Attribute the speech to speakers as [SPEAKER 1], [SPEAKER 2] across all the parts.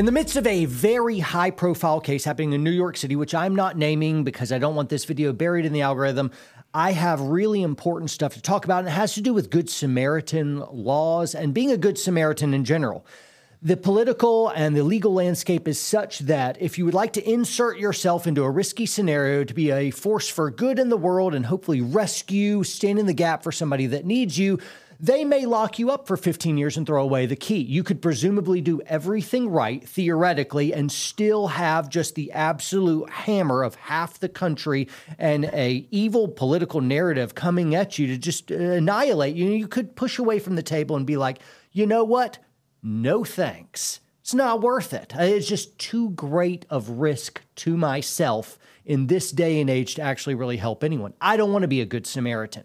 [SPEAKER 1] In the midst of a very high profile case happening in New York City, which I'm not naming because I don't want this video buried in the algorithm, I have really important stuff to talk about, and it has to do with Good Samaritan laws and being a Good Samaritan in general. The political and the legal landscape is such that if you would like to insert yourself into a risky scenario to be a force for good in the world and hopefully rescue, stand in the gap for somebody that needs you, they may lock you up for 15 years and throw away the key. You could presumably do everything right theoretically and still have just the absolute hammer of half the country and a evil political narrative coming at you to just uh, annihilate you. You could push away from the table and be like, "You know what? No thanks. It's not worth it. Uh, it's just too great of risk to myself in this day and age to actually really help anyone. I don't want to be a good Samaritan."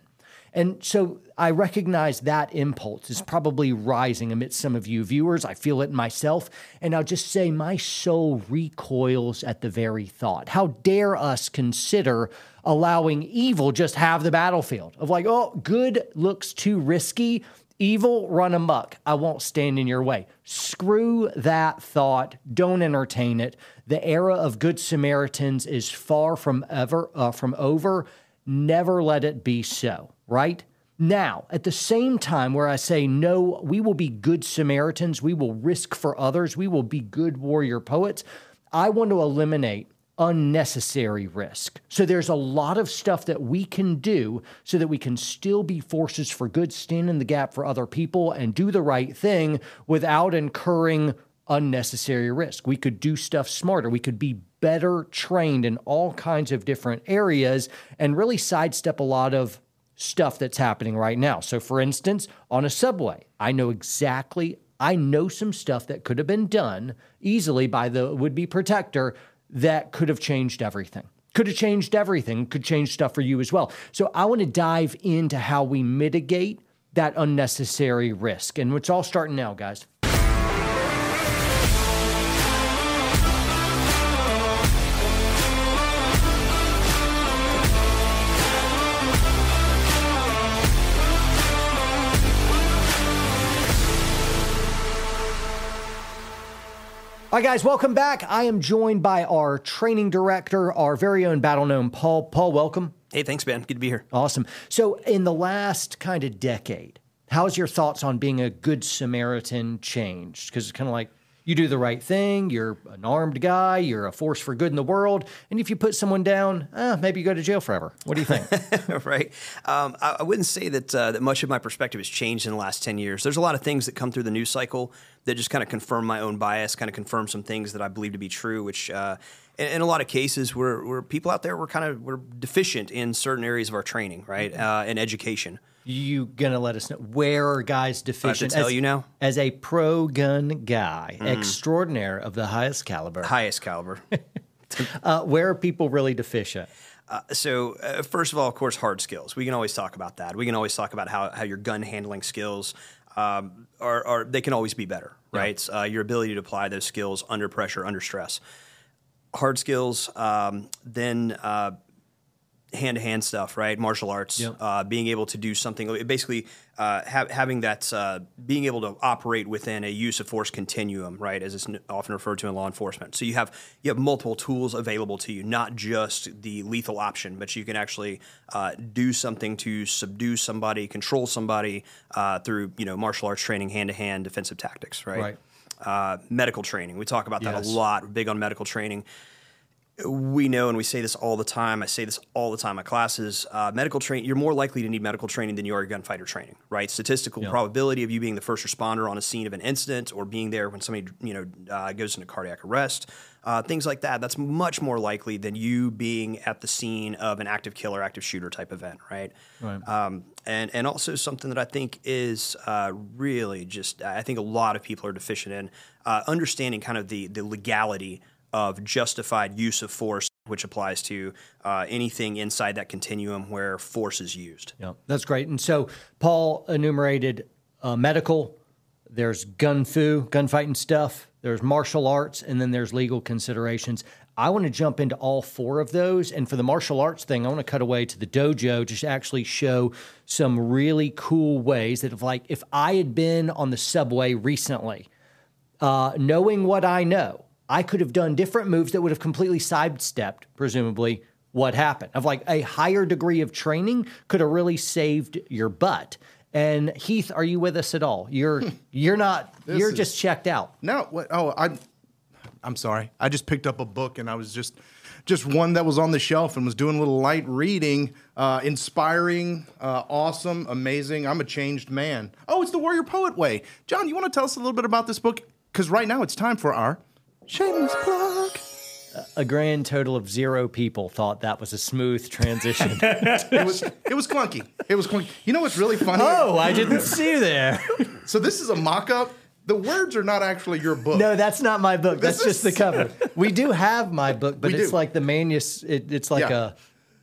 [SPEAKER 1] And so I recognize that impulse is probably rising amidst some of you viewers. I feel it myself. And I'll just say my soul recoils at the very thought. How dare us consider allowing evil just have the battlefield of like, oh, good looks too risky. Evil, run amok. I won't stand in your way. Screw that thought. Don't entertain it. The era of good Samaritans is far from ever uh, from over. Never let it be so right? Now, at the same time, where I say, no, we will be good Samaritans, we will risk for others, we will be good warrior poets, I want to eliminate unnecessary risk. So there's a lot of stuff that we can do so that we can still be forces for good, stand in the gap for other people, and do the right thing without incurring unnecessary risk. We could do stuff smarter. We could be better trained in all kinds of different areas and really sidestep a lot of stuff that's happening right now. So, for instance, on a subway, I know exactly, I know some stuff that could have been done easily by the would be protector that could have changed everything. Could have changed everything, could change stuff for you as well. So, I want to dive into how we mitigate that unnecessary risk. And it's all starting now, guys. Hi, guys, welcome back. I am joined by our training director, our very own battle gnome, Paul. Paul, welcome.
[SPEAKER 2] Hey, thanks, man. Good to be here.
[SPEAKER 1] Awesome. So, in the last kind of decade, how's your thoughts on being a good Samaritan changed? Because it's kind of like you do the right thing, you're an armed guy, you're a force for good in the world, and if you put someone down, eh, maybe you go to jail forever. What do you think?
[SPEAKER 2] right. Um, I, I, wouldn't say that uh, that much of my perspective has changed in the last ten years. There's a lot of things that come through the news cycle that just kind of confirm my own bias, kind of confirm some things that I believe to be true, which. Uh, in, in, a lot of cases, where, where people out there were kind of were deficient in certain areas of our training, right, mm-hmm. uh, and education
[SPEAKER 1] you gonna let us know where are guys deficient?
[SPEAKER 2] I tell
[SPEAKER 1] as,
[SPEAKER 2] you now.
[SPEAKER 1] As a pro gun guy, mm. extraordinaire of the highest caliber.
[SPEAKER 2] Highest caliber.
[SPEAKER 1] uh, where are people really deficient?
[SPEAKER 2] Uh, so, uh, first of all, of course, hard skills. We can always talk about that. We can always talk about how, how your gun handling skills um, are, are, they can always be better, right? Yeah. Uh, your ability to apply those skills under pressure, under stress. Hard skills, um, then uh, hand to hand stuff, right? Martial arts, yep. uh, being able to do something, basically uh, ha- having that, uh, being able to operate within a use of force continuum, right? As it's often referred to in law enforcement. So you have you have multiple tools available to you, not just the lethal option, but you can actually uh, do something to subdue somebody, control somebody uh, through you know martial arts training, hand to hand defensive tactics, right?
[SPEAKER 1] Right.
[SPEAKER 2] Uh, medical training. We talk about that yes. a lot. We're big on medical training we know, and we say this all the time. I say this all the time in my classes. Uh, medical training, you're more likely to need medical training than you are gunfighter training, right? Statistical yeah. probability of you being the first responder on a scene of an incident or being there when somebody, you know, uh, goes into cardiac arrest, uh, things like that. That's much more likely than you being at the scene of an active killer, active shooter type event, right? Right. Um, and and also something that I think is uh, really just, I think a lot of people are deficient in uh, understanding kind of the the legality of justified use of force, which applies to uh, anything inside that continuum where force is used.
[SPEAKER 1] Yeah, that's great. And so Paul enumerated uh, medical, there's gun fu, gunfighting stuff, there's martial arts, and then there's legal considerations. I want to jump into all four of those. And for the martial arts thing, I want to cut away to the dojo to actually show some really cool ways that if like if I had been on the subway recently uh, knowing what I know, I could have done different moves that would have completely sidestepped, presumably, what happened. Of like a higher degree of training could have really saved your butt. And Heath, are you with us at all? You're you're not. you're is, just checked out.
[SPEAKER 3] No. What, oh, I. I'm sorry. I just picked up a book and I was just just one that was on the shelf and was doing a little light reading. Uh, inspiring, uh, awesome, amazing. I'm a changed man. Oh, it's the Warrior Poet Way. John, you want to tell us a little bit about this book? Because right now it's time for our shameless plug.
[SPEAKER 1] A grand total of zero people thought that was a smooth transition.
[SPEAKER 3] it was it was clunky. It was clunky. You know what's really funny?
[SPEAKER 1] Oh, I didn't see you there.
[SPEAKER 3] so this is a mock-up the words are not actually your book.
[SPEAKER 1] No, that's not my book. That's just the cover. We do have my book, but we it's do. like the manus. It, it's like yeah. a,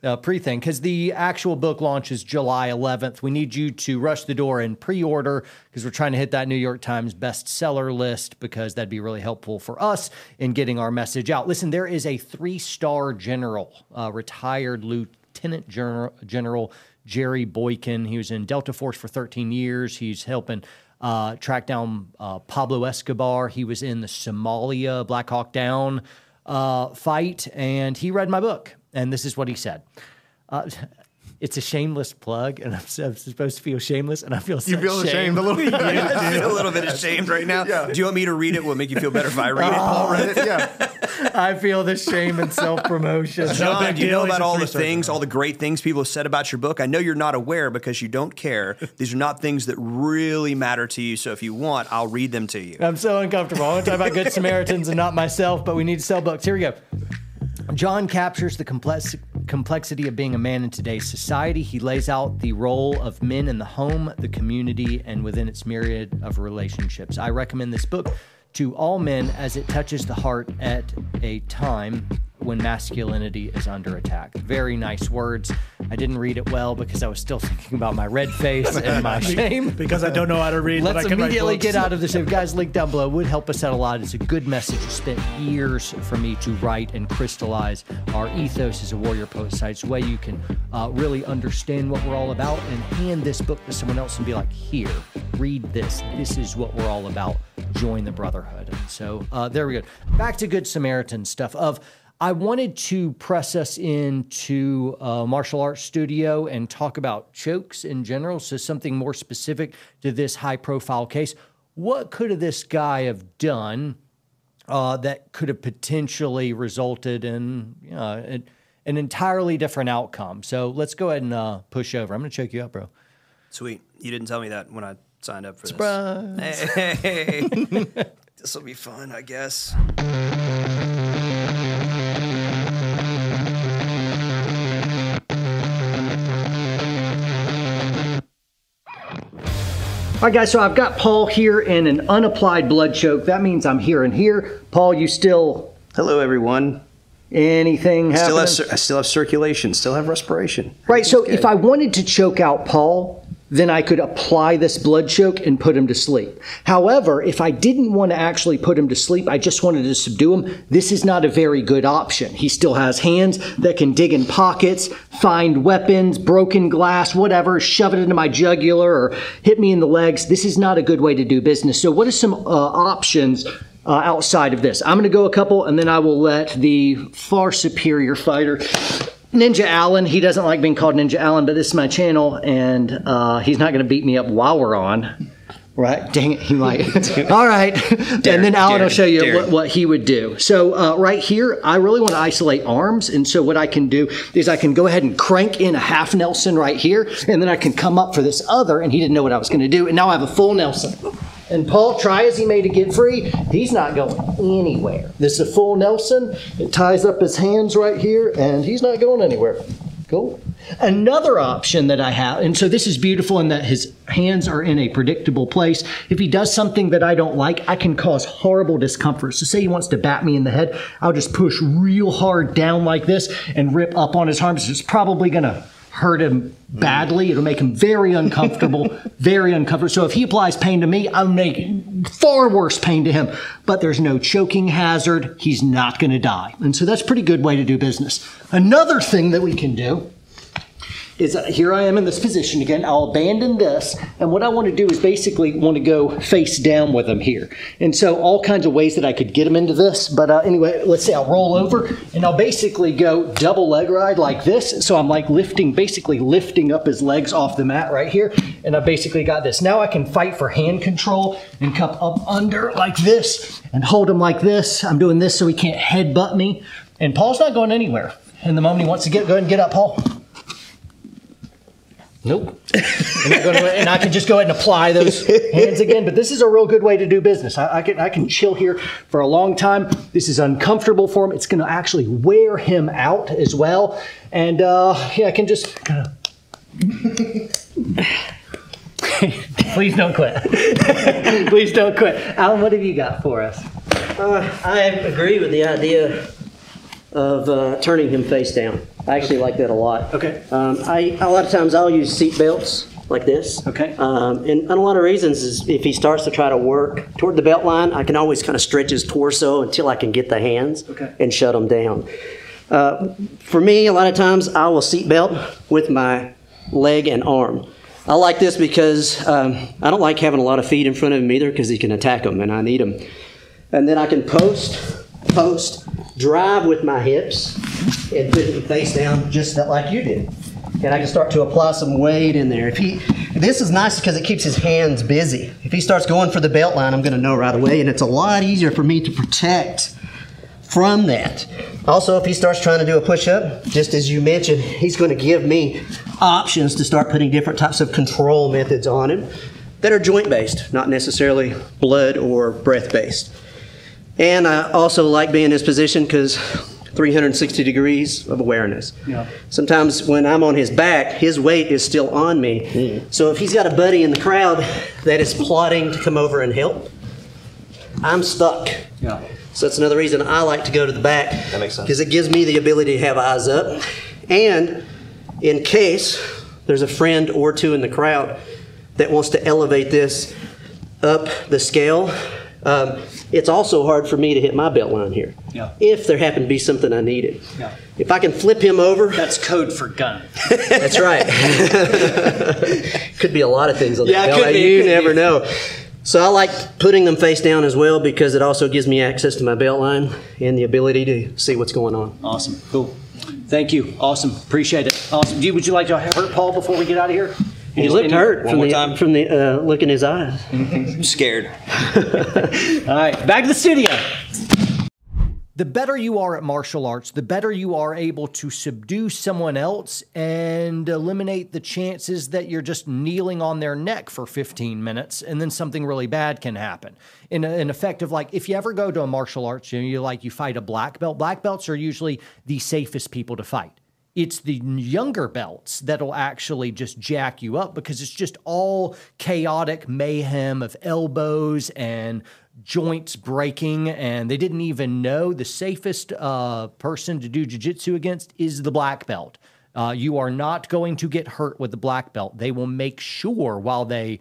[SPEAKER 1] a pre thing because the actual book launches July 11th. We need you to rush the door and pre-order because we're trying to hit that New York Times bestseller list because that'd be really helpful for us in getting our message out. Listen, there is a three-star general, uh, retired lieutenant general, general Jerry Boykin. He was in Delta Force for 13 years. He's helping uh, tracked down uh, Pablo Escobar. He was in the Somalia Black Hawk Down uh, fight, and he read my book. And this is what he said. Uh, it's a shameless plug, and I'm, I'm, supposed to feel shameless, and I feel
[SPEAKER 3] you feel ashamed a little bit.
[SPEAKER 2] I feel a little bit ashamed right now. Yeah. Do you want me to read it? Will it make you feel better if I read it? Paul read it.
[SPEAKER 1] Yeah. I feel the shame and self promotion.
[SPEAKER 2] John, no do you know about all the things, all the great things people have said about your book? I know you're not aware because you don't care. These are not things that really matter to you. So if you want, I'll read them to you.
[SPEAKER 1] I'm so uncomfortable. I want to talk about Good Samaritans and not myself, but we need to sell books. Here we go. John captures the complex, complexity of being a man in today's society. He lays out the role of men in the home, the community, and within its myriad of relationships. I recommend this book to all men as it touches the heart at a time when masculinity is under attack. Very nice words. I didn't read it well because I was still thinking about my red face and my shame.
[SPEAKER 4] because I don't know how to read.
[SPEAKER 1] Let's immediately get out of this. If guys, link down below would help us out a lot. It's a good message. It spent years for me to write and crystallize our ethos as a warrior poet site. It's a way you can uh, really understand what we're all about and hand this book to someone else and be like, here, read this. This is what we're all about. Join the brotherhood. And so uh, there we go. Back to Good Samaritan stuff of I wanted to press us into a martial arts studio and talk about chokes in general. So, something more specific to this high profile case. What could have this guy have done uh, that could have potentially resulted in you know, an, an, entirely different outcome? So, let's go ahead and uh, push over. I'm going to choke you up, bro.
[SPEAKER 2] Sweet. You didn't tell me that when I signed up for
[SPEAKER 1] Surprise.
[SPEAKER 2] this. Hey, this will be fun, I guess.
[SPEAKER 1] All right, guys, so I've got Paul here in an unapplied blood choke. That means I'm here and here. Paul, you still.
[SPEAKER 2] Hello, everyone.
[SPEAKER 1] Anything happening?
[SPEAKER 2] Still have, I still have circulation, still have respiration.
[SPEAKER 1] Right, so if I wanted to choke out Paul, then I could apply this blood choke and put him to sleep. However, if I didn't want to actually put him to sleep, I just wanted to subdue him, this is not a very good option. He still has hands that can dig in pockets, find weapons, broken glass, whatever, shove it into my jugular or hit me in the legs. This is not a good way to do business. So, what are some uh, options uh, outside of this? I'm going to go a couple and then I will let the far superior fighter Ninja Allen, he doesn't like being called Ninja Allen, but this is my channel, and uh, he's not going to beat me up while we're on. Right? Dang it, he might. All right. and then Alan will show you what, what, he would do. So, uh, right here, I really want to isolate arms. And so, what I can do is I can go ahead and crank in a half Nelson right here, and then I can come up for this other, and he didn't know what I was going to do. And now I have a full Nelson. And Paul, try as he may to get free, he's not going anywhere. This is a full Nelson. It ties up his hands right here, and he's not going anywhere. Cool. Another option that I have, and so this is beautiful in that his hands are in a predictable place. If he does something that I don't like, I can cause horrible discomfort. So, say he wants to bat me in the head, I'll just push real hard down like this and rip up on his arms. It's probably going to hurt him badly. It'll make him very uncomfortable, very uncomfortable. So if he applies pain to me, I'll make far worse pain to him. But there's no choking hazard. He's not going to die. And so that's a pretty good way to do business. Another thing that we can do is here I am in this position again. I'll abandon this, and what I want to do is basically want to go face down with him here. And so all kinds of ways that I could get him into this. But uh, anyway, let's say I'll roll over, and I'll basically go double leg ride like this. So I'm like lifting, basically lifting up his legs off the mat right here, and I basically got this. Now I can fight for hand control and come up under like this and hold him like this. I'm doing this so he can't headbutt me. And Paul's not going anywhere. And the moment he wants to get, go ahead and get up, Paul. Nope. to, and I can just go ahead and apply those hands again. But this is a real good way to do business. I, I can I can chill here for a long time. This is uncomfortable for him. It's going to actually wear him out as well. And uh, yeah, I can just kind of. Please don't quit. Please don't quit. Alan, what have you got for us?
[SPEAKER 4] Uh, I agree with the idea of uh, turning him face down. I actually like that a lot.
[SPEAKER 1] Okay.
[SPEAKER 4] Um, I a lot of times I'll use seat belts like this.
[SPEAKER 1] Okay.
[SPEAKER 4] Um, and, and a lot of reasons is if he starts to try to work toward the belt line, I can always kind of stretch his torso until I can get the hands
[SPEAKER 1] Okay.
[SPEAKER 4] and shut him down. Uh, for me, a lot of times I will seat belt with my leg and arm. I like this because um, I don't like having a lot of feet in front of him either because he can attack them and I need them. And then I can post, post, drive with my hips and put him face down just like you did. And I can start to apply some weight in there. If he, this is nice because it keeps his hands busy. If he starts going for the belt line, I'm going to know right away, and it's a lot easier for me to protect from that. Also, if he starts trying to do a push up, just as you mentioned, he's going to give me options to start putting different types of control methods on him that are joint based, not necessarily blood or breath based. And I also like being in this position because 360 degrees of awareness.
[SPEAKER 1] Yeah.
[SPEAKER 4] Sometimes when I'm on his back, his weight is still on me. Hmm. So if he's got a buddy in the crowd that is plotting to come over and help, I'm stuck.
[SPEAKER 1] Yeah.
[SPEAKER 4] So that's another reason I like to go to the back.
[SPEAKER 2] That makes sense.
[SPEAKER 4] Because it gives me the ability to have eyes up. And in case there's a friend or two in the crowd that wants to elevate this up the scale, um, it's also hard for me to hit my belt line here.
[SPEAKER 1] Yeah.
[SPEAKER 4] If there happened to be something I needed.
[SPEAKER 1] Yeah.
[SPEAKER 4] If I can flip him over,
[SPEAKER 1] That's code for gun.
[SPEAKER 4] that's right. could be a lot of things on
[SPEAKER 1] Yeah,
[SPEAKER 4] the belt.
[SPEAKER 1] be,
[SPEAKER 4] You never
[SPEAKER 1] be.
[SPEAKER 4] know. So I like putting them face down as well because it also gives me access to my belt line and the ability to see what's going on.
[SPEAKER 1] Awesome. Cool. Thank you. Awesome. Appreciate it. Awesome. Do you, would you like to hurt Paul before we get out of here?
[SPEAKER 4] He looked hurt
[SPEAKER 2] One
[SPEAKER 4] from
[SPEAKER 2] more
[SPEAKER 4] the
[SPEAKER 2] time.
[SPEAKER 4] from the uh, look in his eyes.
[SPEAKER 2] I'm scared.
[SPEAKER 1] All right, back to the studio. The better you are at martial arts, the better you are able to subdue someone else and eliminate the chances that you're just kneeling on their neck for 15 minutes and then something really bad can happen. In an effect of like, if you ever go to a martial arts gym, you like you fight a black belt. Black belts are usually the safest people to fight it's the younger belts that'll actually just jack you up because it's just all chaotic mayhem of elbows and joints breaking and they didn't even know the safest uh, person to do jiu-jitsu against is the black belt. Uh, you are not going to get hurt with the black belt. They will make sure while they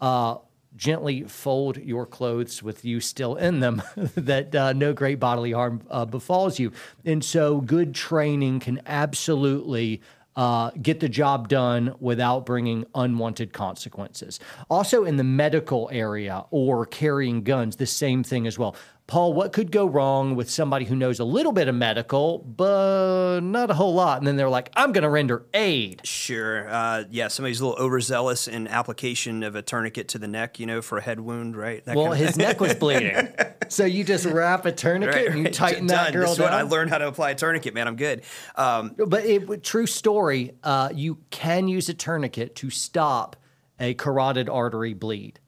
[SPEAKER 1] uh, gently fold your clothes with you still in them that uh, no great bodily harm uh, befalls you. And so, good training can absolutely. Uh, get the job done without bringing unwanted consequences. Also, in the medical area or carrying guns, the same thing as well. Paul, what could go wrong with somebody who knows a little bit of medical, but not a whole lot? And then they're like, I'm going to render aid.
[SPEAKER 2] Sure. Uh, yeah, somebody's a little overzealous in application of a tourniquet to the neck, you know, for a head wound, right? That
[SPEAKER 1] Well,
[SPEAKER 2] kind of-
[SPEAKER 1] his neck was bleeding. So you just wrap a tourniquet
[SPEAKER 2] Right,
[SPEAKER 1] and you tighten
[SPEAKER 2] Done.
[SPEAKER 1] that girl
[SPEAKER 2] This is
[SPEAKER 1] down.
[SPEAKER 2] what I learned how to apply a tourniquet, man. I'm good. Um,
[SPEAKER 1] But it, true story, uh, you can use a tourniquet to stop a carotid artery bleed.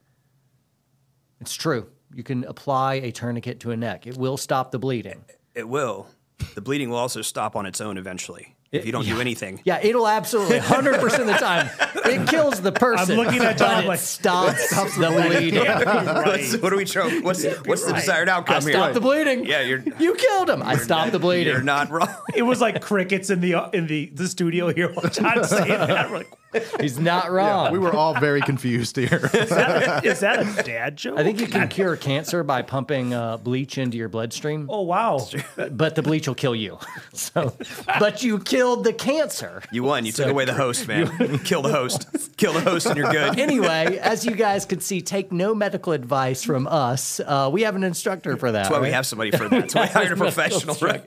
[SPEAKER 1] It's true. You can apply a tourniquet to a neck. It will stop the bleeding.
[SPEAKER 2] it will. The bleeding will also stop on its own eventually if you don't do anything.
[SPEAKER 1] Yeah, it'll absolutely 100% of the time. It kills the person.
[SPEAKER 5] I'm looking at John
[SPEAKER 1] but it
[SPEAKER 5] like,
[SPEAKER 1] stops, the bleeding.
[SPEAKER 2] What's, what are we trying? What's what's the desired
[SPEAKER 1] I
[SPEAKER 2] outcome here?
[SPEAKER 1] stopped the bleeding.
[SPEAKER 2] Yeah, you're
[SPEAKER 1] You killed him. I stopped the bleeding.
[SPEAKER 2] you're not wrong.
[SPEAKER 5] It was like crickets in the uh, in the, the studio here while John's saying that. We're like,
[SPEAKER 1] He's not wrong.
[SPEAKER 3] We were all very confused here.
[SPEAKER 5] Is that, is that a dad joke?
[SPEAKER 1] I think you can cure cancer by pumping uh, bleach into your bloodstream.
[SPEAKER 5] Oh wow!
[SPEAKER 1] But the bleach will kill you. So, but you killed the cancer.
[SPEAKER 2] You won. You took away the host, man. Kill the host. Kill the host, and you're good.
[SPEAKER 1] Anyway, as you guys can see, take no medical advice from us. Uh, we have an instructor for that.
[SPEAKER 2] That's why we have somebody for that. That's why we hired a professional, right?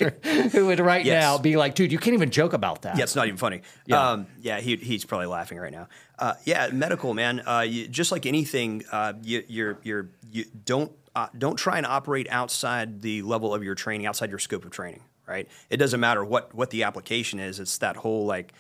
[SPEAKER 1] who would right
[SPEAKER 2] Yes.
[SPEAKER 1] now be like, dude, you can't even joke about that.
[SPEAKER 2] Yeah, it's not even funny.
[SPEAKER 1] Yeah.
[SPEAKER 2] Yeah, um, yeah he, he's probably laughing right now. Uh, yeah, medical man. Uh, you, just like anything, uh, you, you're you're you don't uh, don't try and operate outside the level of your training, outside your scope of training. Right. It doesn't matter what what the application is. It's that whole like.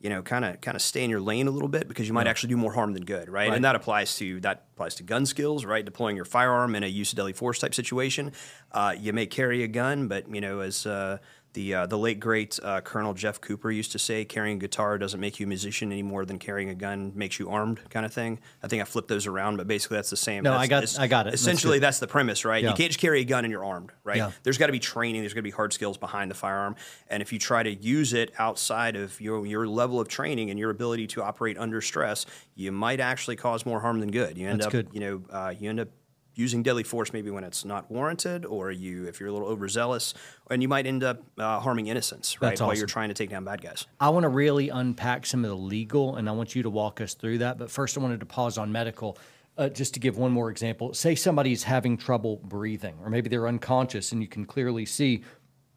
[SPEAKER 2] You know, kind of, kind of stay in your lane a little bit because you might actually do more harm than good, right?
[SPEAKER 1] Right.
[SPEAKER 2] And that applies to that applies to gun skills, right? Deploying your firearm in a use of deadly force type situation. Uh, you may carry a gun, but you know, as uh, the uh, the late great uh, Colonel Jeff Cooper used to say, carrying a guitar doesn't make you a musician any more than carrying a gun makes you armed, kind of thing. I think I flipped those around, but basically that's the same.
[SPEAKER 1] No,
[SPEAKER 2] That's-
[SPEAKER 1] I got- I got it.
[SPEAKER 2] Essentially,
[SPEAKER 1] good.
[SPEAKER 2] that's the premise, right?
[SPEAKER 1] Yeah.
[SPEAKER 2] You can't just carry a gun and you're armed, right?
[SPEAKER 1] Yeah.
[SPEAKER 2] There's got to be training. There's got to be hard skills behind the firearm, and if you try to use it outside of your your level of training and your ability to operate under stress, you might actually cause more harm than good. You end
[SPEAKER 1] That's
[SPEAKER 2] up,
[SPEAKER 1] good.
[SPEAKER 2] you know, uh, you end up using deadly force maybe when it's not warranted, or you if you're a little overzealous, and you might end up uh, harming innocents, right?
[SPEAKER 1] That's
[SPEAKER 2] While
[SPEAKER 1] awesome.
[SPEAKER 2] you're trying to take down bad guys.
[SPEAKER 1] I want to really unpack some of the legal, and I want you to walk us through that. But first, I wanted to pause on medical. Uh, just to give one more example, say somebody's having trouble breathing, or maybe they're unconscious, and you can clearly see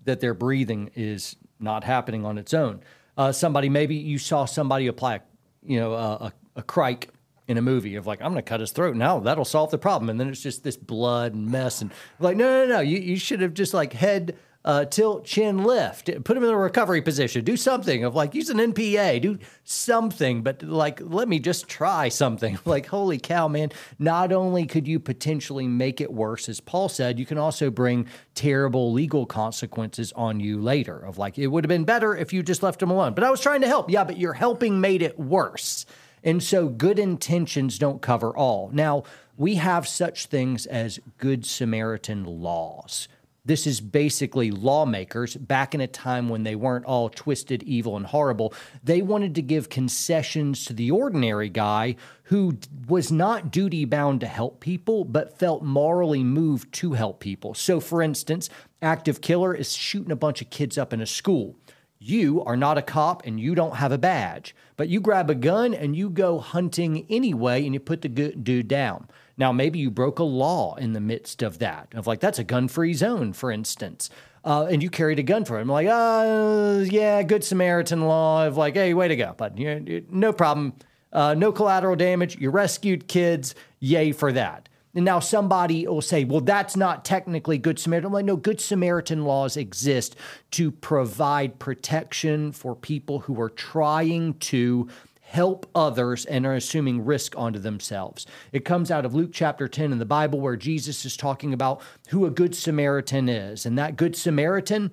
[SPEAKER 1] that their breathing is not happening on its own. Uh, somebody, maybe you saw somebody apply, you know, a, a, a crike in a movie of like, I'm going to cut his throat now. That'll solve the problem. And then it's just this blood and mess. And like, no, no, no. You, you should have just like head uh, tilt, chin lift, put him in a recovery position, do something of like, use an NPA, do something, but like, let me just try something. Like, holy cow, man. Not only could you potentially make it worse, as Paul said, you can also bring terrible legal consequences on you later of like, it would have been better if you just left him alone. But I was trying to help. Yeah, but your helping made it worse. And so good intentions don't cover all. Now, we have such things as Good Samaritan laws. This is basically lawmakers back in a time when they weren't all twisted, evil, and horrible. They wanted to give concessions to the ordinary guy who was not duty bound to help people, but felt morally moved to help people. So, for instance, active killer is shooting a bunch of kids up in a school. You are not a cop and you don't have a badge, but you grab a gun and you go hunting anyway and you put the dude down. Now, maybe you broke a law in the midst of that, of like, that's a gun free zone, for instance. Uh, and you carried a gun for him, like, uh, yeah, good Samaritan law of like, hey, way to go, but you- no problem, uh, no collateral damage. You rescued kids, yay for that. And now somebody will say, well, that's not technically Good Samaritan. I'm like, no, Good Samaritan laws exist to provide protection for people who are trying to help others and are assuming risk onto themselves. It comes out of Luke chapter 10 in the Bible where Jesus is talking about who a Good Samaritan is. And that Good Samaritan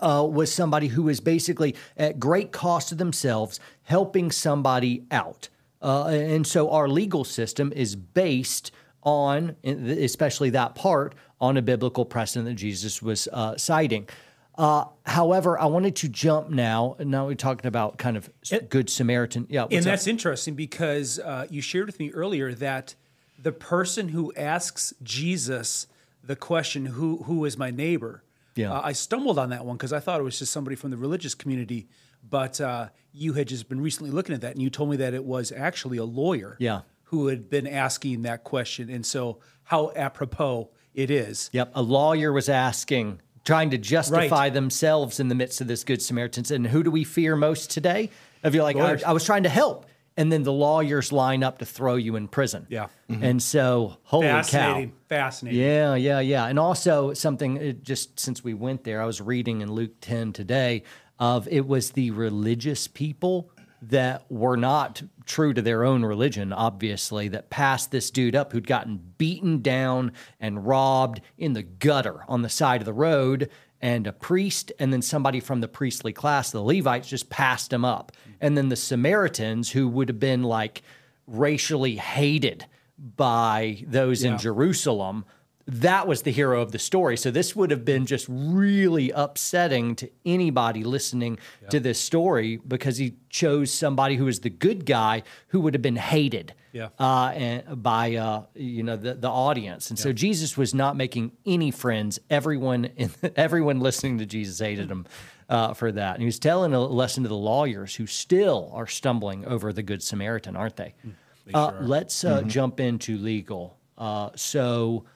[SPEAKER 1] uh, was somebody who was basically at great cost to themselves helping somebody out. Uh, and so our legal system is based on, especially that part, on a biblical precedent that Jesus was uh, citing. Uh, however, I wanted to jump now. Now we're talking about kind of good Samaritan. Yeah,
[SPEAKER 5] and
[SPEAKER 1] up?
[SPEAKER 5] that's interesting because uh, you shared with me earlier that the person who asks Jesus the question, "Who who is my neighbor?"
[SPEAKER 1] Yeah.
[SPEAKER 5] Uh, I stumbled on that one because I thought it was just somebody from the religious community, but uh, you had just been recently looking at that, and you told me that it was actually a lawyer.
[SPEAKER 1] Yeah.
[SPEAKER 5] Who had been asking that question, and so how apropos it is.
[SPEAKER 1] Yep, a lawyer was asking, trying to justify
[SPEAKER 5] Right.
[SPEAKER 1] themselves in the midst of this good Samaritans. And who do we fear most today? If you're like, I, I was trying to help, and then the lawyers line up to throw you in prison.
[SPEAKER 5] Yeah. Mm-hmm.
[SPEAKER 1] and so holy
[SPEAKER 5] Fascinating.
[SPEAKER 1] cow.
[SPEAKER 5] Fascinating.
[SPEAKER 1] Yeah, yeah, yeah. And also something it, just since we went there, I was reading in Luke 10 today of it was the religious people that were not true to their own religion, obviously, that passed this dude up who'd gotten beaten down and robbed in the gutter on the side of the road. And a priest, and then somebody from the priestly class, the Levites, just passed him up. And then the Samaritans, who would have been like racially hated by those in Jerusalem that was the hero of the story. So this would have been just really upsetting to anybody listening yeah. to this story because he chose somebody who was the good guy who would have been hated
[SPEAKER 5] yeah.
[SPEAKER 1] uh, and by uh, you know the, the audience. And yeah. so Jesus was not making any friends. Everyone in, everyone listening to Jesus hated him. Uh, for that, and he was telling a lesson to the lawyers who still are stumbling over the Good Samaritan, aren't they? Mm, they uh, sure let's uh, mm-hmm. jump into legal. Uh, so,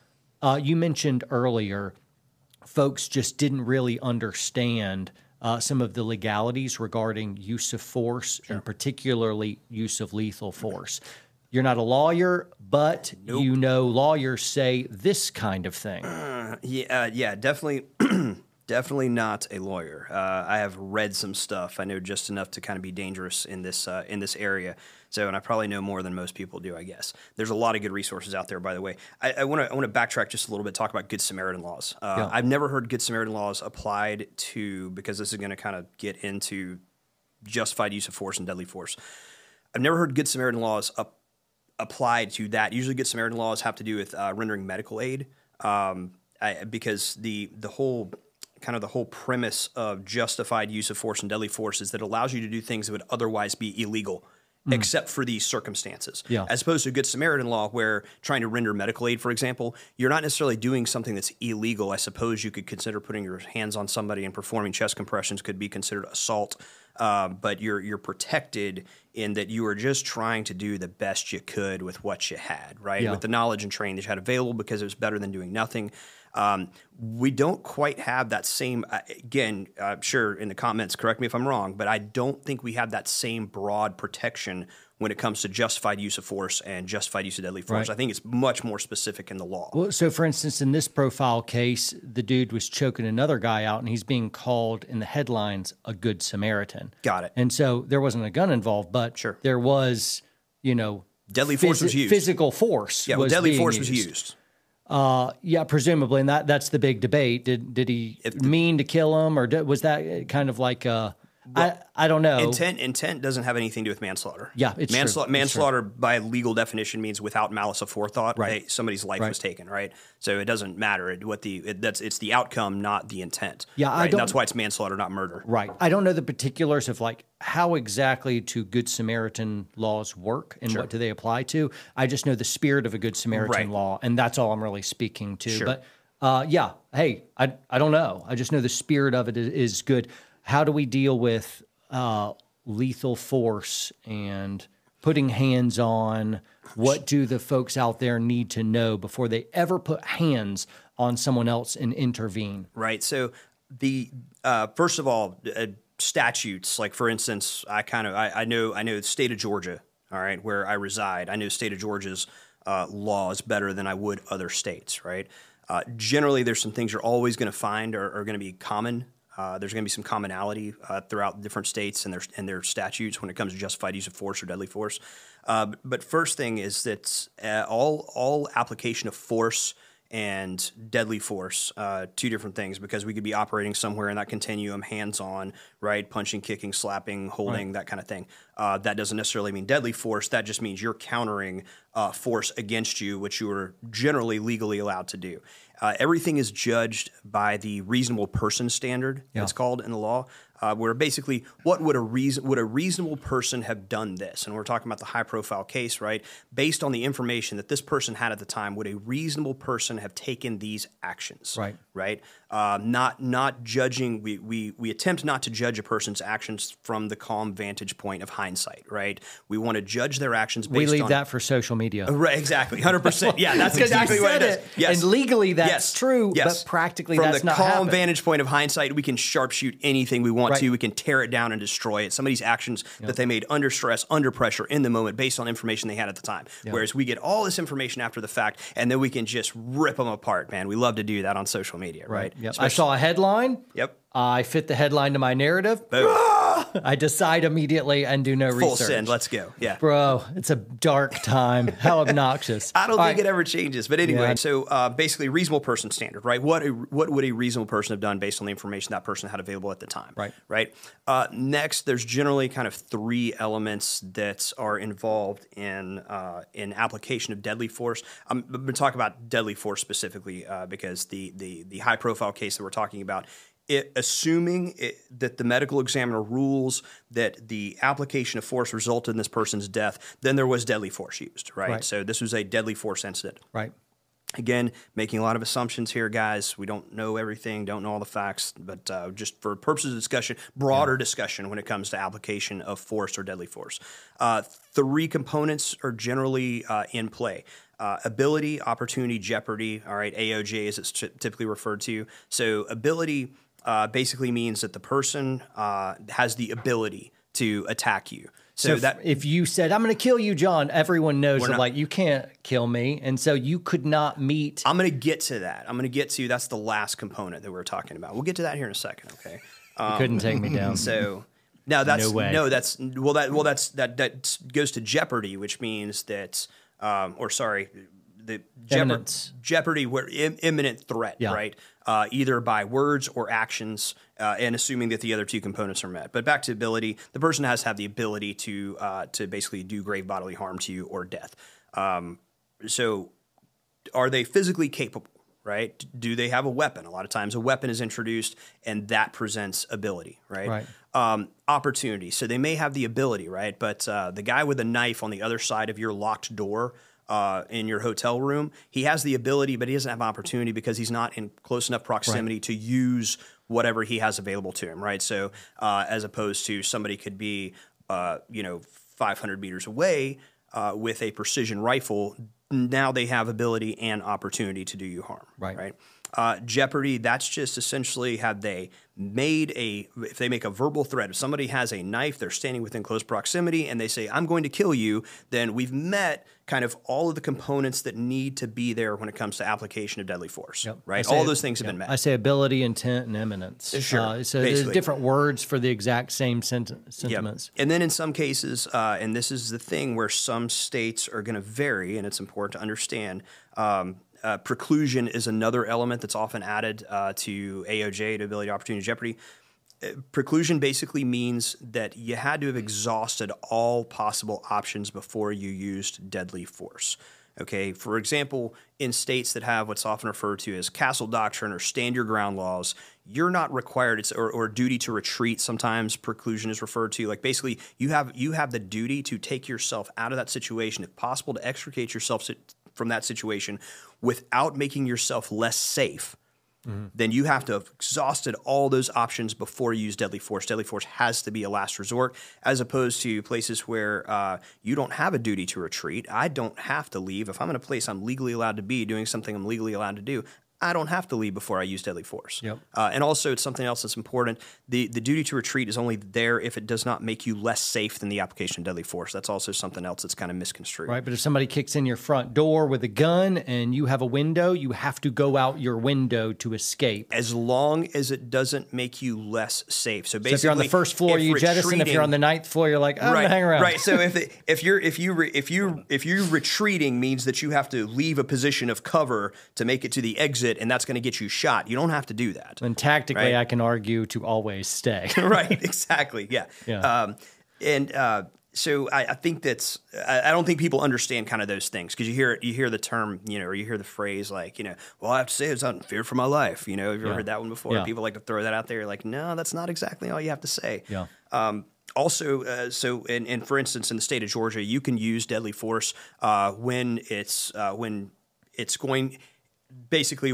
[SPEAKER 1] uh, you mentioned earlier, folks just didn't really understand uh, some of the legalities regarding use of force sure. and particularly use of lethal force. You're not a lawyer, but nope. you know lawyers say this kind of thing.
[SPEAKER 2] Uh, yeah, uh, yeah, definitely. definitely not a lawyer. Uh, I have read some stuff. I know just enough to kind of be dangerous in this uh, in this area. So, and I probably know more than most people do, I guess. There's a lot of good resources out there, by the way. I want to I want to backtrack just a little bit, talk about Good Samaritan laws. Uh, yeah. I've never heard Good Samaritan laws applied to because this is going to kind of get into justified use of force and deadly force. I've never heard Good Samaritan laws up, applied to that. Usually, Good Samaritan laws have to do with uh, rendering medical aid. Um, I, because the the whole kind of the whole premise of justified use of force and deadly force is that it allows you to do things that would otherwise be illegal Mm. except for these circumstances.
[SPEAKER 1] Yeah.
[SPEAKER 2] As opposed to Good Samaritan law, where trying to render medical aid, for example, you're not necessarily doing something that's illegal. I suppose you could consider putting your hands on somebody and performing chest compressions could be considered assault, um, but you're you're protected in that you were just trying to do the best you could with what you had, right?
[SPEAKER 1] Yeah.
[SPEAKER 2] With the knowledge and training that you had available, because it was better than doing nothing. Um, we don't quite have that same, uh, again, I'm sure in the comments, correct me if I'm wrong, but I don't think we have that same broad protection when it comes to justified use of force and justified use of deadly force. Right. I think it's much more specific in the law.
[SPEAKER 1] Well, so for instance, in this profile case, the dude was choking another guy out and he's being called in the headlines a good Samaritan.
[SPEAKER 2] Got it.
[SPEAKER 1] And so there wasn't a gun involved, but
[SPEAKER 2] sure.
[SPEAKER 1] there was, you know,
[SPEAKER 2] deadly force phys- was used.
[SPEAKER 1] Physical force.
[SPEAKER 2] Yeah, well, deadly force used. was used.
[SPEAKER 1] Uh, yeah, presumably, and that that's the big debate. Did did he the, mean to kill him, or did, was that kind of like a I, I don't know.
[SPEAKER 2] Intent intent doesn't have anything to do with manslaughter.
[SPEAKER 1] Yeah, it's
[SPEAKER 2] manslaughter.
[SPEAKER 1] True.
[SPEAKER 2] Manslaughter
[SPEAKER 1] it's
[SPEAKER 2] by legal definition means without malice aforethought.
[SPEAKER 1] Right.
[SPEAKER 2] Hey, somebody's life
[SPEAKER 1] right.
[SPEAKER 2] was taken. Right. So it doesn't matter what the it, that's it's the outcome, not the intent.
[SPEAKER 1] Yeah,
[SPEAKER 2] right?
[SPEAKER 1] I don't.
[SPEAKER 2] that's why it's manslaughter, not murder.
[SPEAKER 1] Right. I don't know the particulars of like how exactly do Good Samaritan laws work and
[SPEAKER 2] sure.
[SPEAKER 1] what do they apply to. I just know the spirit of a Good Samaritan
[SPEAKER 2] right.
[SPEAKER 1] law, and that's all I'm really speaking to.
[SPEAKER 2] Sure.
[SPEAKER 1] But uh, yeah, hey, I I don't know. I just know the spirit of it is, is good. How do we deal with uh, lethal force and putting hands on? What do the folks out there need to know before they ever put hands on someone else and intervene?
[SPEAKER 2] Right. So the uh, first of all uh, statutes like for instance i kind of I, I, know i know the state of georgia all right where i reside. I know state of georgia's uh, laws better than i would other states right? Uh, generally there's some things you're always going to find are, are going to be common uh, there's going to be some commonality uh, throughout different states and their and their statutes when it comes to justified use of force or deadly force. Uh, but first thing is that uh, all all application of force and deadly force, uh, two different things, because we could be operating somewhere in that continuum, hands on, right? Punching, kicking, slapping, holding, right. that kind of thing. Uh, that doesn't necessarily mean deadly force. That just means you're countering uh, force against you, which you are generally legally allowed to do. Uh, everything is judged by the reasonable person standard, yeah. it's called in the law uh, where basically what would a reason would a reasonable person have done this? And we're talking about the high profile case right? Based on the information that this person had at the time would a reasonable person have taken these actions?
[SPEAKER 1] Right.
[SPEAKER 2] Right uh, not not judging we, we we attempt not to judge a person's actions from the calm vantage point of hindsight right we want to judge their actions
[SPEAKER 1] we leave
[SPEAKER 2] on,
[SPEAKER 1] that for social media
[SPEAKER 2] right exactly 100% yeah that's exactly what it is it.
[SPEAKER 1] yes. and legally that's
[SPEAKER 2] yes.
[SPEAKER 1] true
[SPEAKER 2] yes.
[SPEAKER 1] but practically
[SPEAKER 2] from
[SPEAKER 1] that's
[SPEAKER 2] the calm
[SPEAKER 1] happened.
[SPEAKER 2] vantage point of hindsight we can sharpshoot anything we want right. to. We can tear it down and destroy it. Somebody's actions yep. that they made under stress, under pressure, in the moment, based on information they had at the time. Yep. Whereas we get all this information after the fact, and then we can just rip them apart. Man, we love to do that on social media, right? right?
[SPEAKER 1] Yep. I saw a headline.
[SPEAKER 2] Yep.
[SPEAKER 1] I fit the headline to my narrative.
[SPEAKER 2] Boom.
[SPEAKER 1] I decide immediately and do no
[SPEAKER 2] Full
[SPEAKER 1] research.
[SPEAKER 2] send. Let's go. Yeah.
[SPEAKER 1] Bro, it's a dark time. How obnoxious.
[SPEAKER 2] I don't
[SPEAKER 1] All
[SPEAKER 2] think
[SPEAKER 1] right.
[SPEAKER 2] it ever changes. But anyway,
[SPEAKER 1] Yeah.
[SPEAKER 2] so uh, basically, reasonable person standard, right? What a, what would a reasonable person have done based on the information that person had available at the time?
[SPEAKER 1] Right.
[SPEAKER 2] Right. Uh, next, there's generally kind of three elements that are involved in uh, in application of deadly force. I'm going to talk about deadly force specifically uh, because the the the high profile case that we're talking about. It, assuming it, that the medical examiner rules that the application of force resulted in this person's death, then there was deadly force used, right?
[SPEAKER 1] Right.
[SPEAKER 2] So this was a deadly force incident.
[SPEAKER 1] Right.
[SPEAKER 2] Again, making a lot of assumptions here, guys. We don't know everything, don't know all the facts, but uh, just for purposes of discussion, broader discussion when it comes to application of force or deadly force. Uh, three components are generally uh, in play. Uh, ability, opportunity, jeopardy. All right, AOJ as it's ty- typically referred to. So, ability uh, basically means that the person uh, has the ability to attack you. So,
[SPEAKER 1] So, if,
[SPEAKER 2] that
[SPEAKER 1] if you said, I'm going to kill you, John, everyone knows that,
[SPEAKER 2] not-
[SPEAKER 1] like, you can't kill me. And so you could not meet.
[SPEAKER 2] I'm going to get to that. I'm going to get to you. that's the last component that we are talking about. We'll get to that here in a second. Okay.
[SPEAKER 1] you couldn't take me down.
[SPEAKER 2] So now that's
[SPEAKER 1] No way.
[SPEAKER 2] no, that's well that well that's that that goes to jeopardy, which means that um, or sorry, the jeopard, jeopardy where Im- imminent threat,
[SPEAKER 1] Yeah.
[SPEAKER 2] right? Uh, either by words or actions, uh, and assuming that the other two components are met. But back to ability, the person has to have the ability to uh, to basically do grave bodily harm to you or death. Um, so are they physically capable right do they have a weapon a lot of times a weapon is introduced and that presents ability right,
[SPEAKER 1] Right.
[SPEAKER 2] Um, opportunity so they may have the ability right but uh, the guy with a knife on the other side of your locked door uh, in your hotel room he has the ability but he doesn't have opportunity because he's not in close enough proximity to use whatever he has available to him right so uh, as opposed to somebody could be uh, you know 500 meters away uh, with a precision rifle, now they have ability and opportunity to do you harm.
[SPEAKER 1] Right.
[SPEAKER 2] Right. Uh, Jeopardy. That's just essentially have they made a if they make a verbal threat. If somebody has a knife, they're standing within close proximity, and they say, "I'm going to kill you." Then we've met kind of all of the components that need to be there when it comes to application of deadly force.
[SPEAKER 1] I
[SPEAKER 2] Right. All those things have
[SPEAKER 1] yeah.
[SPEAKER 2] been met.
[SPEAKER 1] I say ability, intent, and imminence.
[SPEAKER 2] Sure,
[SPEAKER 1] Uh, so there's different words for the exact same sent-
[SPEAKER 2] Yep.
[SPEAKER 1] sentiments.
[SPEAKER 2] And then in some cases, uh, and this is the thing where some states are going to vary, and it's important to understand. Um, uh, preclusion is another element that's often added uh, to AOJ, to ability, opportunity, jeopardy. Uh, Preclusion basically means that you had to have exhausted all possible options before you used deadly force. Okay, for example, in states that have what's often referred to as castle doctrine or stand your ground laws, you're not required it's or, or duty to retreat. Sometimes preclusion is referred to. Like basically, you have you have the duty to take yourself out of that situation, if possible, to extricate yourself from that situation without making yourself less safe then you have to have exhausted all those options before you use deadly force. Deadly force has to be a last resort, as opposed to places where uh, you don't have a duty to retreat. I don't have to leave. If I'm in a place I'm legally allowed to be doing something I'm legally allowed to do, I don't have to leave before I use deadly force.
[SPEAKER 1] Yep.
[SPEAKER 2] Uh, and also, it's something else that's important. The the duty to retreat is only there if it does not make you less safe than the application of deadly force. That's also something else that's kind of misconstrued.
[SPEAKER 1] Right, but if somebody kicks in your front door with a gun and you have a window, you have to go out your window to escape.
[SPEAKER 2] As long as it doesn't make you less safe. So basically,
[SPEAKER 1] So if you're on the first floor, you jettison. If you're on the ninth floor, you're like, I'm
[SPEAKER 2] right,
[SPEAKER 1] gonna hang around.
[SPEAKER 2] Right. So if it, if you're if you re, if you if you retreating means that you have to leave a position of cover to make it to the exit, and that's going to get you shot. You don't have to do that.
[SPEAKER 1] And tactically,
[SPEAKER 2] Right.
[SPEAKER 1] I can argue to always stay.
[SPEAKER 2] right. Exactly. Yeah.
[SPEAKER 1] Yeah.
[SPEAKER 2] Um, and uh, so I, I think that's I, I don't think people understand kind of those things because you hear you hear the term you know or you hear the phrase like you know well I have to say it's fear for my life you know have you ever heard that one before
[SPEAKER 1] Yeah.
[SPEAKER 2] people like to throw that out there like no that's not exactly all you have to say
[SPEAKER 1] Yeah.
[SPEAKER 2] um, also, uh, so and, and for instance, in the state of Georgia, you can use deadly force uh, when it's uh, when it's going. Basically,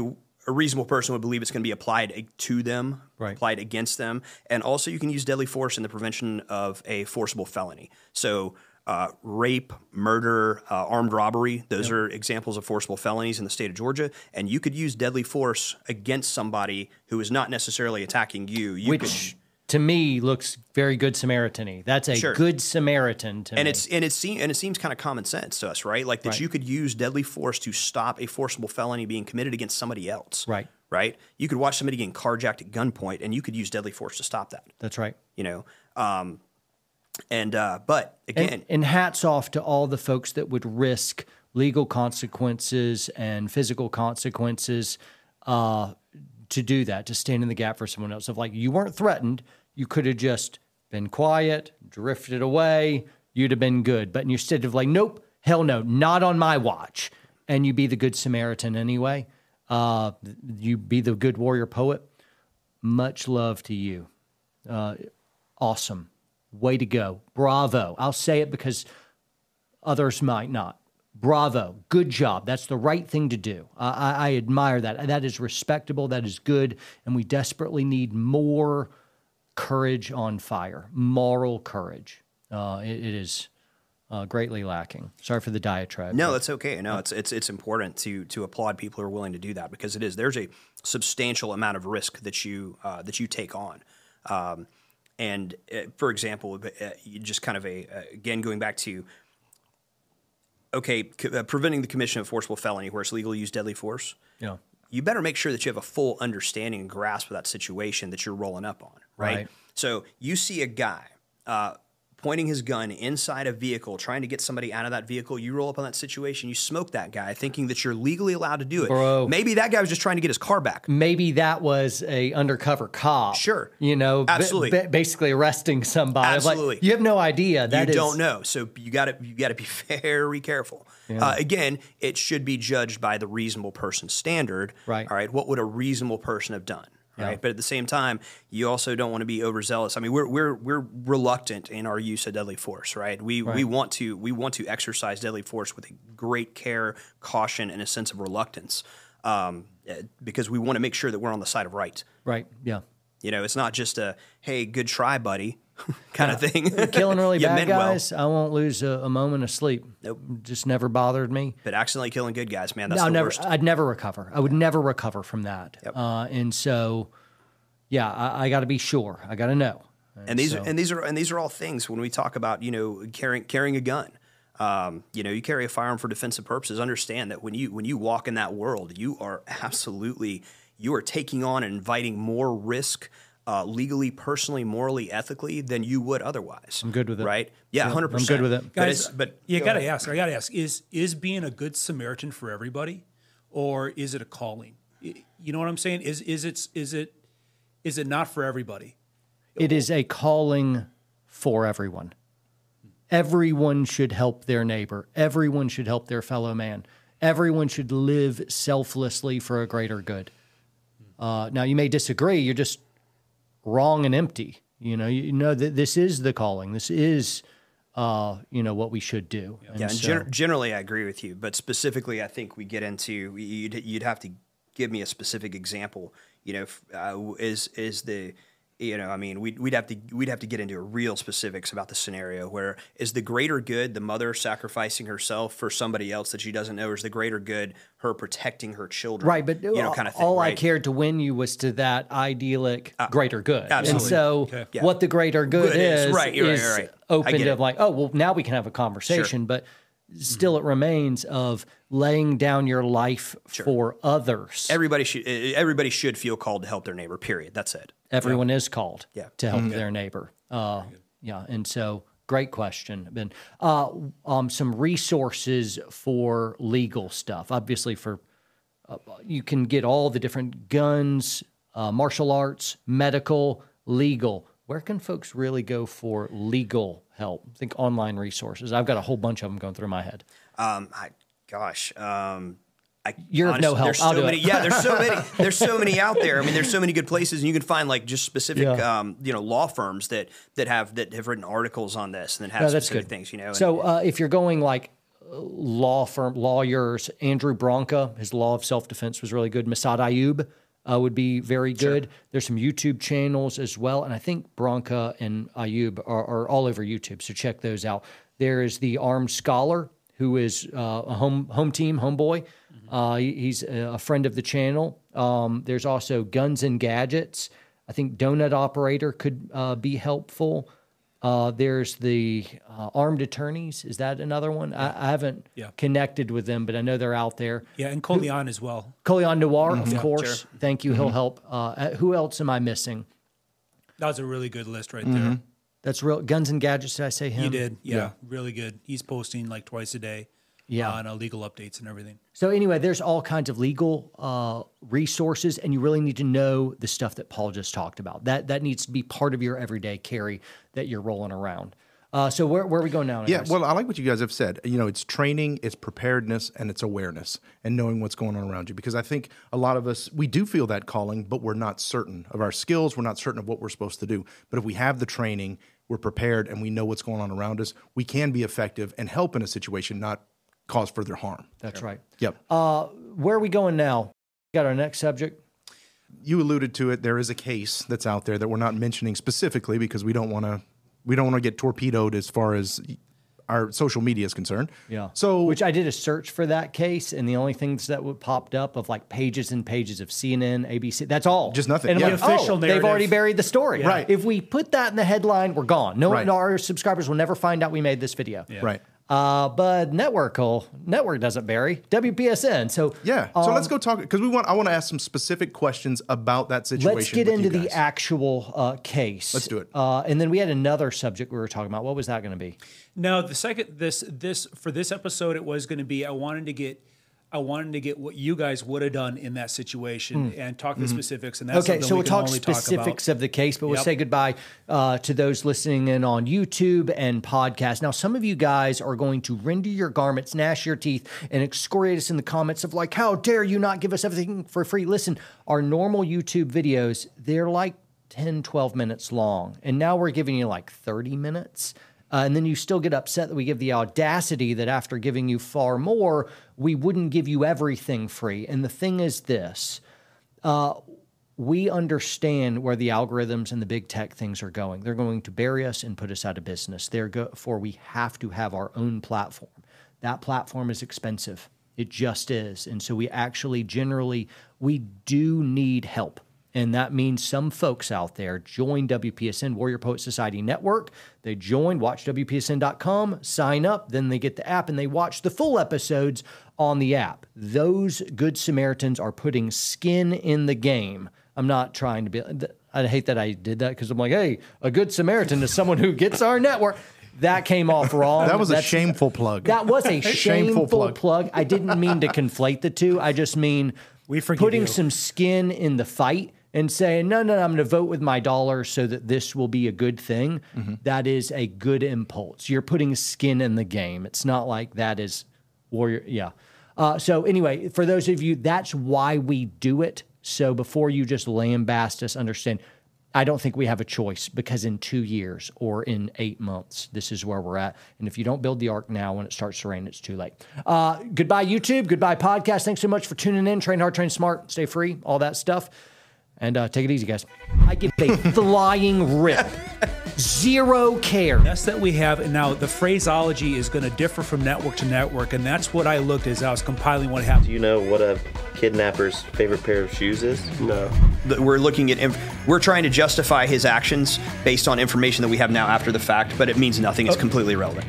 [SPEAKER 2] a reasonable person would believe it's going to be applied to them,
[SPEAKER 1] Right.
[SPEAKER 2] applied against them, and also you can use deadly force in the prevention of a forcible felony. So. Uh, rape, murder, uh, armed robbery, those are examples of forcible felonies in the state of Georgia. And you could use deadly force against somebody who is not necessarily attacking you. you could-
[SPEAKER 1] Which to me looks very good Samaritan-y. That's a
[SPEAKER 2] Sure.
[SPEAKER 1] good Samaritan to
[SPEAKER 2] and
[SPEAKER 1] me.
[SPEAKER 2] it's and it seems and it seems kind of common sense to us, right? Like that
[SPEAKER 1] Right.
[SPEAKER 2] you could use deadly force to stop a forcible felony being committed against somebody else,
[SPEAKER 1] Right.
[SPEAKER 2] right? You could watch somebody getting carjacked at gunpoint, and you could use deadly force to stop that.
[SPEAKER 1] That's right.
[SPEAKER 2] You know, um, and uh, but again,
[SPEAKER 1] and, and hats off to all the folks that would risk legal consequences and physical consequences uh, to do that, to stand in the gap for someone else. Of like, you weren't threatened, you could have just been quiet, drifted away, you'd have been good. But instead of like, nope, hell no, not on my watch, and you be the good Samaritan anyway, uh, you be the good warrior poet. Much love to you. Uh, awesome. Way to go. Bravo. I'll say it because others might not. Bravo. Good job. That's the right thing to do. I, I admire that. That is respectable. That is good. And we desperately need more courage on fire, moral courage. Uh, it, it is uh, greatly lacking. Sorry for the diatribe.
[SPEAKER 2] No, that's okay. No, it's it's it's important to to applaud people who are willing to do that because it is there's a substantial amount of risk that you uh, that you take on. Um, and uh, for example, uh, just kind of a uh, again going back to okay, c- uh, preventing the commission of forcible felony where it's legal to use deadly force.
[SPEAKER 1] Yeah.
[SPEAKER 2] You better make sure that you have a full understanding and grasp of that situation that you're rolling up on, right?
[SPEAKER 1] Right.
[SPEAKER 2] So you see a guy uh, pointing his gun inside a vehicle, trying to get somebody out of that vehicle. You roll up on that situation, you smoke that guy, thinking that you're legally allowed to do it.
[SPEAKER 1] Bro.
[SPEAKER 2] Maybe that guy was just trying to get his car back.
[SPEAKER 1] Maybe that was a undercover cop.
[SPEAKER 2] Sure.
[SPEAKER 1] You know,
[SPEAKER 2] Absolutely.
[SPEAKER 1] ba- basically arresting somebody. Like,
[SPEAKER 2] Absolutely.
[SPEAKER 1] you have no idea. That
[SPEAKER 2] you
[SPEAKER 1] is-
[SPEAKER 2] don't know, so you got to you got to be very careful. Uh, again, it should be judged by the reasonable person standard.
[SPEAKER 1] Right.
[SPEAKER 2] All right. What would a reasonable person have done? Right. But at the same time, you also don't want to be overzealous. I mean, we're we're we're reluctant in our use of deadly force. Right. We we want to we want to exercise deadly force with a great care, caution, and a sense of reluctance, um, eh, because we want to make sure that we're on the side of right.
[SPEAKER 1] Right. Yeah.
[SPEAKER 2] You know, it's not just a "Hey, good try, buddy" kind of thing.
[SPEAKER 1] Killing really bad
[SPEAKER 2] meant well.
[SPEAKER 1] guys, I won't lose a, a moment of sleep.
[SPEAKER 2] Nope.
[SPEAKER 1] Just never bothered me.
[SPEAKER 2] But accidentally killing good guys, man, that's
[SPEAKER 1] I'll
[SPEAKER 2] the
[SPEAKER 1] never,
[SPEAKER 2] worst.
[SPEAKER 1] I'd never recover. I would never recover from that.
[SPEAKER 2] Yep.
[SPEAKER 1] Uh, and so, yeah, I, I got to be sure. I got to know.
[SPEAKER 2] and these
[SPEAKER 1] so-
[SPEAKER 2] are and these are and these are all things when we talk about you know carrying carrying a gun. Um, you know, you carry a firearm for defensive purposes. Understand that when you when you walk in that world, you are absolutely you are taking on and inviting more risk. Uh, legally, personally, morally, ethically, than you would otherwise. I'm
[SPEAKER 1] good with it.
[SPEAKER 2] Right? Yeah, hundred percent.
[SPEAKER 1] I'm good with it.
[SPEAKER 2] But,
[SPEAKER 5] Guys,
[SPEAKER 2] it's, but
[SPEAKER 5] you
[SPEAKER 2] go
[SPEAKER 5] got to
[SPEAKER 2] ahead.
[SPEAKER 5] ask. I got to ask: Is is being a good Samaritan for everybody, or is it a calling? You know what I'm saying? Is is it is it is it not for everybody?
[SPEAKER 1] It is a calling for everyone. Everyone should help their neighbor. Everyone should help their fellow man. Everyone should live selflessly for a greater good. Uh, now, you may disagree. You're just wrong and empty. You know, you know that this is the calling. This is, uh, you know, what we should do. And
[SPEAKER 2] Yeah, and
[SPEAKER 1] so-
[SPEAKER 2] gen- generally I agree with you, but specifically I think we get into you'd, you'd have to give me a specific example. You know, uh, is is the you know I mean we'd, we'd have to we'd have to get into real specifics about the scenario where is the greater good the mother sacrificing herself for somebody else that she doesn't know, or is the greater good her protecting her children?
[SPEAKER 1] Right, but
[SPEAKER 2] you know, kind of thing.
[SPEAKER 1] all I?
[SPEAKER 2] Uh,
[SPEAKER 1] cared to win you was to that idyllic greater good. And
[SPEAKER 2] absolutely.
[SPEAKER 1] so,
[SPEAKER 2] Yeah.
[SPEAKER 1] what the greater good,
[SPEAKER 2] Good is,
[SPEAKER 1] is,
[SPEAKER 2] right, you're right,
[SPEAKER 1] is
[SPEAKER 2] you're right.
[SPEAKER 1] Open to like, oh, well, now we can have a conversation, but still it remains of laying down your life for others.
[SPEAKER 2] Everybody should everybody should feel called to help their neighbor. Period. That's it.
[SPEAKER 1] Everyone is called
[SPEAKER 2] Yeah.
[SPEAKER 1] to help their neighbor. Uh, yeah, and so great question, Ben. Uh, um, some resources for legal stuff. Obviously, for uh, you can get all the different guns, uh, martial arts, medical, legal. Where can folks really go for legal help? think online resources. I've got a whole bunch of them going through my head.
[SPEAKER 2] Um, I, gosh, um, I,
[SPEAKER 1] You're of no help.
[SPEAKER 2] There's
[SPEAKER 1] I'll
[SPEAKER 2] so many.
[SPEAKER 1] it.
[SPEAKER 2] Yeah, there's so many. There's so many out there. I mean, there's so many good places, and you can find like just specific,
[SPEAKER 1] Yeah.
[SPEAKER 2] um, you know, law firms that that have that have written articles on this and that have
[SPEAKER 1] No,
[SPEAKER 2] specific
[SPEAKER 1] good.
[SPEAKER 2] things. You know, and-
[SPEAKER 1] So uh, if you're going like law firm lawyers, Andrew Branca, his Law of Self Defense was really good. Massad Ayoob uh, would be very good. There's some YouTube channels as well, and I think Branca and Ayoob are, are all over YouTube. So check those out. There is the Armed Scholar, who is uh, a home home team homeboy. Uh, he's a friend of the channel. Um, there's also Guns and Gadgets. I think Donut Operator could uh, be helpful. Uh, there's the uh, armed attorneys. Is that another one? I, I haven't
[SPEAKER 5] Yeah.
[SPEAKER 1] connected with them, but I know they're out there.
[SPEAKER 5] Yeah, and Colion as well.
[SPEAKER 1] Colion Noir,
[SPEAKER 5] Mm-hmm.
[SPEAKER 1] of course. Thank you. He'll help. Uh, uh, who else am I missing?
[SPEAKER 5] That was a really good list right
[SPEAKER 1] Mm-hmm.
[SPEAKER 5] there.
[SPEAKER 1] That's real. Guns and Gadgets. Did I say him?
[SPEAKER 5] You did, yeah, really good. He's posting like twice a day,
[SPEAKER 1] Yeah.
[SPEAKER 5] on uh, legal updates and everything.
[SPEAKER 1] So anyway, there's all kinds of legal uh, resources, and you really need to know the stuff that Paul just talked about. That that needs to be part of your everyday carry that you're rolling around. Uh, so where, where are we going now?
[SPEAKER 3] Yeah, well, I like what you guys have said. You know, it's training, it's preparedness, and it's awareness and knowing what's going on around you. Because I think a lot of us, we do feel that calling, but we're not certain of our skills. We're not certain of what we're supposed to do. But if we have the training, we're prepared, and we know what's going on around us, we can be effective and help in a situation, not cause further harm.
[SPEAKER 1] that's right.
[SPEAKER 3] Yep.
[SPEAKER 1] Uh, where are we going now? Got our next subject.
[SPEAKER 3] you alluded to it. There is a case that's out there that we're not mentioning specifically because we don't want to we don't want to get torpedoed as far as our social media is concerned.
[SPEAKER 1] Yeah.
[SPEAKER 3] So
[SPEAKER 1] which I did a search for that case, and the only things that would popped up of like pages and pages of CNN, ABC. That's all.
[SPEAKER 3] Just nothing.
[SPEAKER 1] And
[SPEAKER 3] Yeah.
[SPEAKER 1] like,
[SPEAKER 5] The official
[SPEAKER 1] oh, they've already buried the story.
[SPEAKER 3] Right.
[SPEAKER 1] If we put that in the headline, we're gone. No,
[SPEAKER 3] Right.
[SPEAKER 1] no our subscribers will never find out we made this video.
[SPEAKER 3] right.
[SPEAKER 1] Uh, but network will network doesn't bury WPSN. So
[SPEAKER 3] Yeah. So let's go talk because we want I want to ask some specific questions about that situation.
[SPEAKER 1] Let's get
[SPEAKER 3] with
[SPEAKER 1] into
[SPEAKER 3] you
[SPEAKER 1] the actual uh, case.
[SPEAKER 3] Let's do it.
[SPEAKER 1] Uh, and then we had another subject we were talking about. What was that going to be?
[SPEAKER 5] No, the second this this for this episode, it was going to be I wanted to get. I wanted to get what you guys would have done in that situation and talk the specifics. And that's.
[SPEAKER 1] Okay, so
[SPEAKER 5] we
[SPEAKER 1] we'll talk specifics
[SPEAKER 5] talk
[SPEAKER 1] of the case, but we'll
[SPEAKER 5] Yep.
[SPEAKER 1] say goodbye uh, to those listening in on YouTube and podcast. Now, some of you guys are going to render your garments, gnash your teeth, and excoriate us in the comments of like, "How dare you not give us everything for free?" Listen, our normal YouTube videos they're like 10, 12 minutes long, and now we're giving you like 30 minutes. Uh, and then you still get upset that we give the audacity that after giving you far more, we wouldn't give you everything free. And the thing is this we understand where the algorithms and the big tech things are going. They're going to bury us and put us out of business. Therefore, we have to have our own platform. That platform is expensive. It just is. And so we actually generally we do need help. And that means some folks out there join WPSN Warrior Poet Society Network. They join, watch WPSN.com, sign up, then they get the app and they watch the full episodes on the app. Those good Samaritans are putting skin in the game. I'm not trying to be, I hate that I did that because I'm like, hey, a good Samaritan is someone who gets our network. That came off wrong.
[SPEAKER 3] That was a
[SPEAKER 1] That's-
[SPEAKER 3] shameful plug.
[SPEAKER 1] That was a shameful,
[SPEAKER 3] plug.
[SPEAKER 1] plug. I didn't mean to conflate the two. I just mean
[SPEAKER 5] We forgive
[SPEAKER 1] putting
[SPEAKER 5] you.
[SPEAKER 1] some skin in the fight and saying, no, no, no, I'm going to vote with my dollar so that this will be a good thing.
[SPEAKER 3] Mm-hmm.
[SPEAKER 1] That is a good impulse. You're putting skin in the game. It's not like that is warrior. Yeah. Uh, so anyway, for those of you, that's why we do it. So before you just lambast us, understand. I don't think we have a choice because in two years or in eight months, this is where we're at. And if you don't build the ark now, when it starts to rain, it's too late. Uh, goodbye, YouTube. Goodbye, podcast. Thanks so much for tuning in. Train hard, train smart, stay free, all that stuff. And uh, take it easy, guys. I give a flying rip. Zero care.
[SPEAKER 5] That's that we have. And now the phraseology is going to differ from network to network. And that's what I looked as I was compiling what happened.
[SPEAKER 6] Do you know what a kidnapper's favorite pair of shoes is?
[SPEAKER 2] No. We're looking at, inf- we're trying to justify his actions based on information that we have now after the fact, but it means nothing. It's completely irrelevant.